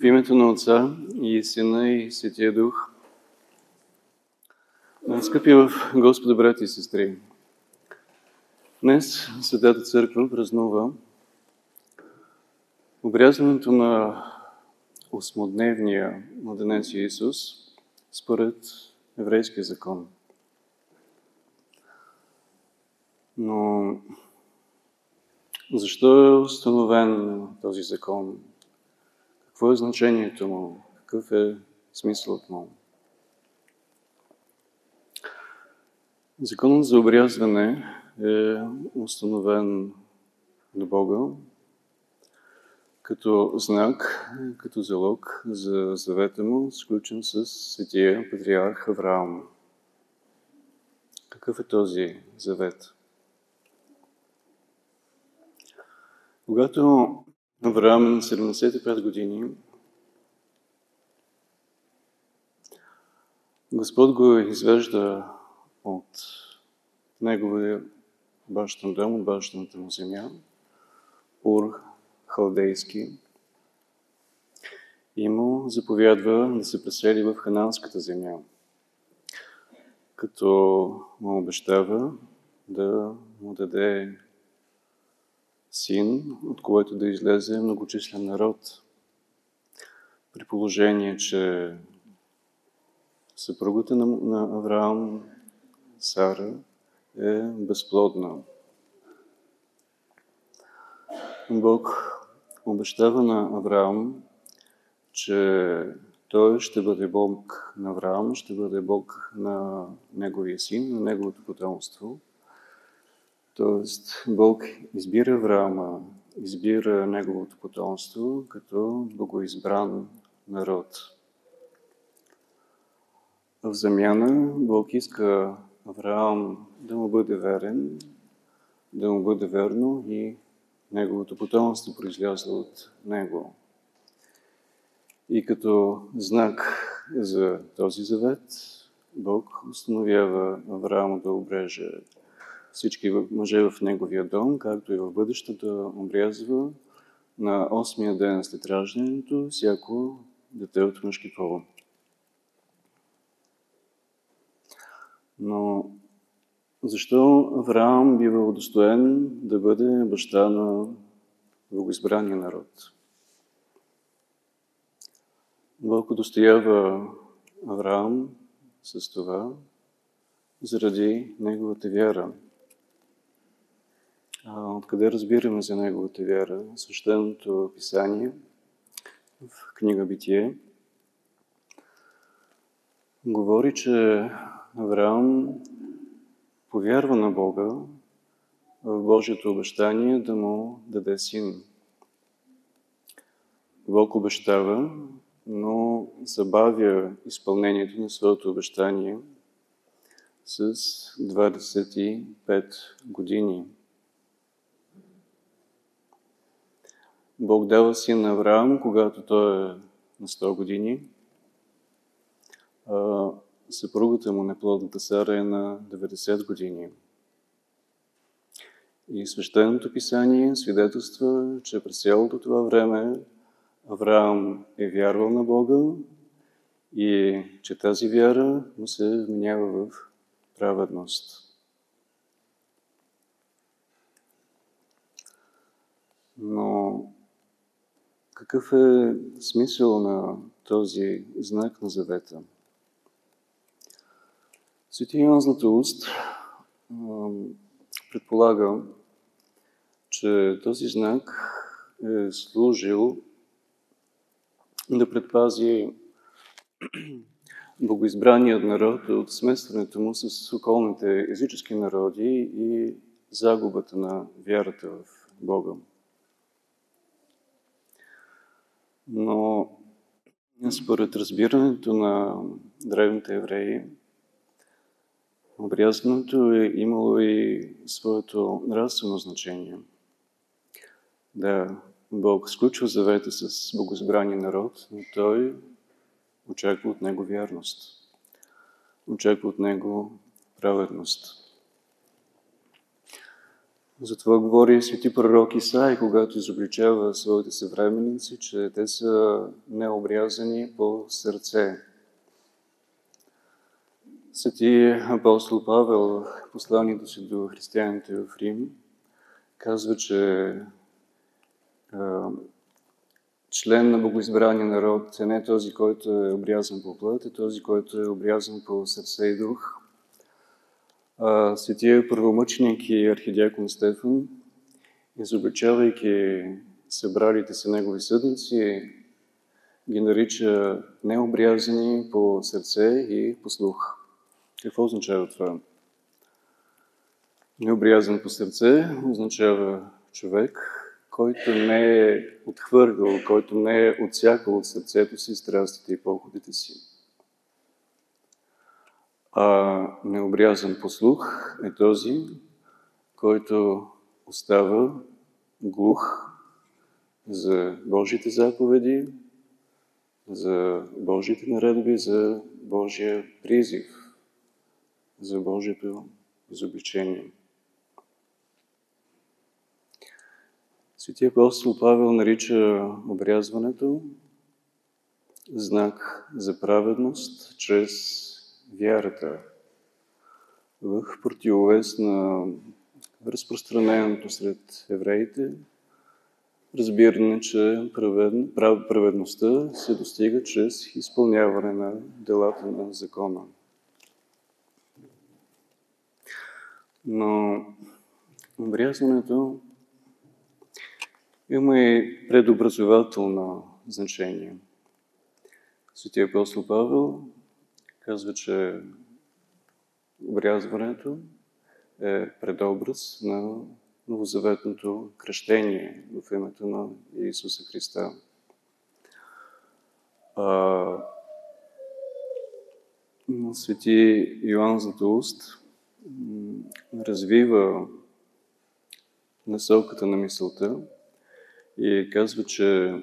В името на Отца и Сина и Светия Дух. Скъпи в Господа, брати и сестри, днес Светата Църква празнува обрязването на осмодневния младенец Иисус според еврейския закон. Но защо е установен този закон? Какво е значението му? Какъв е смисълът му? Законът за обрязване е установен на Бога като знак, като залог за завета му, сключен с светия патриарх Авраам. Какъв е този завет? Когато Авраам е на 75 години, Господ го извежда от неговия бащан дом, от бащаната му земя, Ур Халдейски, и му заповядва да се пресели в Хананската земя, като му обещава да му даде син, от който да излезе многочислен народ. При положение, че съпругата на Авраам, Сара, е безплодна. Бог обещава на Авраам, че той ще бъде Бог на Авраам, ще бъде Бог на неговия син, на неговото потомство – Тоест, Бог избира Авраама, избира неговото потомство като богоизбран народ. В замяна Бог иска Авраам да му бъде верен, да му бъде верно и неговото потомство произлязло от него. И като знак за този завет, Бог установява Авраам да обреже всички мъже в неговия дом, както и в бъдеще да обрязва на осмия ден след раждането всяко дете от мъжки пол. Но защо Авраам бива удостоен да бъде баща на богоизбрания народ? Бог удостоява Авраам с това заради неговата вяра. Откъде разбираме за неговата вяра? Свещеното писание в книга Битие говори, че Авраам повярва на Бога в Божието обещание да му даде син. Бог обещава, но забавя изпълнението на своето обещание с 25 години. Бог дава син на Авраам, когато той е на 100 години. А, съпругата му, неплодната Сара, е на 90 години. И свещеното писание свидетелства, че през цялото това време Авраам е вярвал на Бога и че тази вяра му се вменява в праведност. Но какъв е смисъл на този знак на завета? Свети Йоан Златоуст предполага, че този знак е служил да предпази богоизбраният народ от смесването му с околните езически народи и загубата на вярата в Бога. Но според разбирането на древните евреи, обрязването е имало и своето нравствено значение. Да, Бог сключва завета с богозбрани народ, но Той очаква от него вярност. Очаква от него праведност. Затова говори свети пророк Исаи, когато изобличава своите съвременници, че те са необрязани по сърце. Свети апостол Павел, посланието си до християните в Рим, казва, че член на богоизбрания народ е не този, който е обрязан по плът, е този, който е обрязан по сърце и дух. Светия първомъченик и архидиакон Стефан, изобличавайки събралите се негови съдници, ги нарича необрязани по сърце и по слух. Какво означава това? Необрязан по сърце означава човек, който не е отхвъргал, който не е отсякал от сърцето си страстите и походите си. А необрязан послух е този, който остава глух за Божите заповеди, за Божите наредби, за Божия призив, за Божието изобличение. Светия апостол Павел нарича обрязването знак за праведност чрез вярата в противовес на разпространеното сред евреите разбиране, че праведността се достига чрез изпълняване на делата на закона. Но обрязването има и предобразователно значение. Светия апостол Павел казва, че обрязването е предобраз на новозаветното кръщение в името на Иисуса Христа. А, Свети Йоанн Златоуст развива насоката на мисълта, и казва, че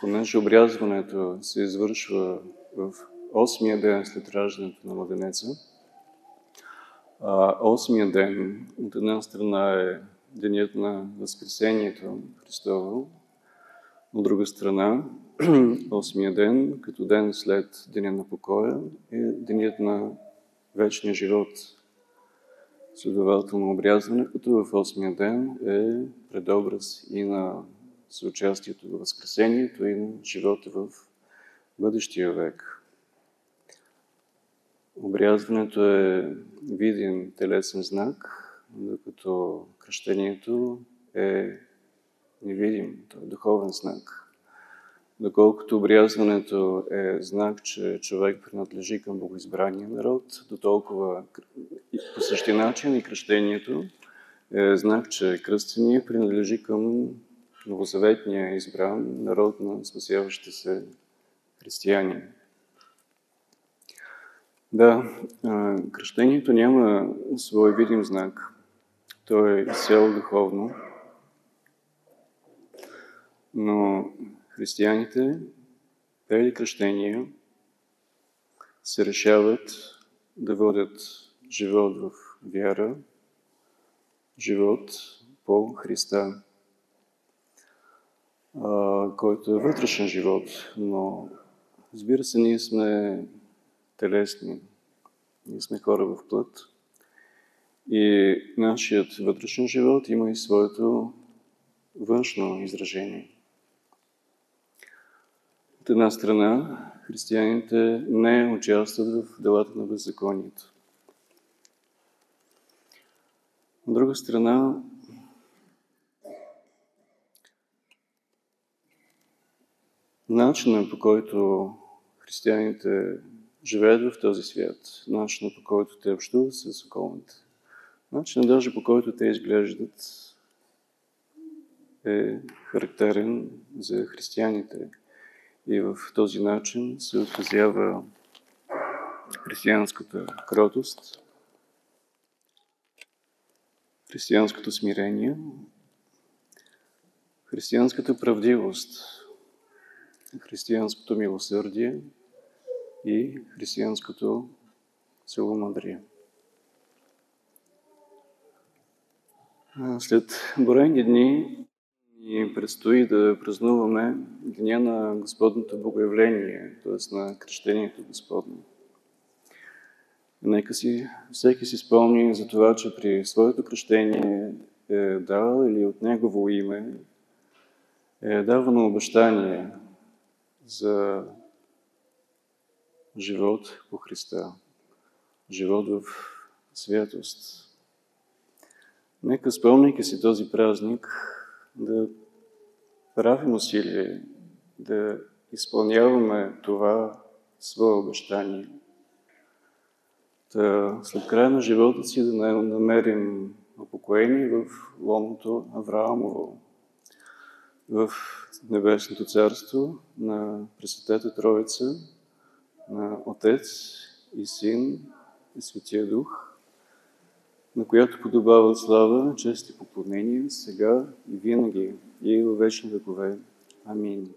понеже обрязването се извършва в 8-я ден след раждането на младенеца, 8-я ден от една страна е денят на Възкресението Христово, от друга страна 8-я ден, като ден след деня на покоя, е денят на вечния живот Следователно обрязването в 8-я ден е предобраз и на съучастието в Възкресението и на живота в бъдещия век. Обрязването е виден телесен знак, докато кръщението е невидим, е духовен знак. Доколкото обрязването е знак, че човек принадлежи към богоизбрания народ, до толкова по същия начин и кръщението е знак, че кръстения принадлежи към новозаветния избран народ на спасяващите се християни. Да, кръщението няма свой видим знак. То е изцяло духовно. Но християните, преди кръщение, се решават да водят живот в вяра, живот по Христа, който е вътрешен живот, но разбира се, ние сме телесни, ние сме хора в плът и нашият вътрешен живот има и своето външно изражение. От една страна, християните не участват в делата на беззаконието. От друга страна, начинът по който християните живеят в този свят, начинът по който те общуват с околните, начинът даже по който те изглеждат е характерен за християните. И в този начин се отразява християнската кротост, християнското смирение, християнската правдивост, християнското милосърдие и християнското целомъдрие. След броени дни ни предстои да празнуваме Деня на Господното Богоявление, т.е. на Кръщението Господне. Нека си, всеки си спомни за това, че при своето кръщение е дал или от Негово име е давано обещание за живот по Христа, живот в святост. Нека, спомняйки си този празник, да правим усилие да изпълняваме това свое обещание. Та, след края на живота си да намерим упокоение в лоното Авраамово, в Небесното царство на Пресветата Троица, на Отец и Син и Светия Дух, на която подобава слава, чест и поклонение, сега и винаги, и във вечни векове. Амин.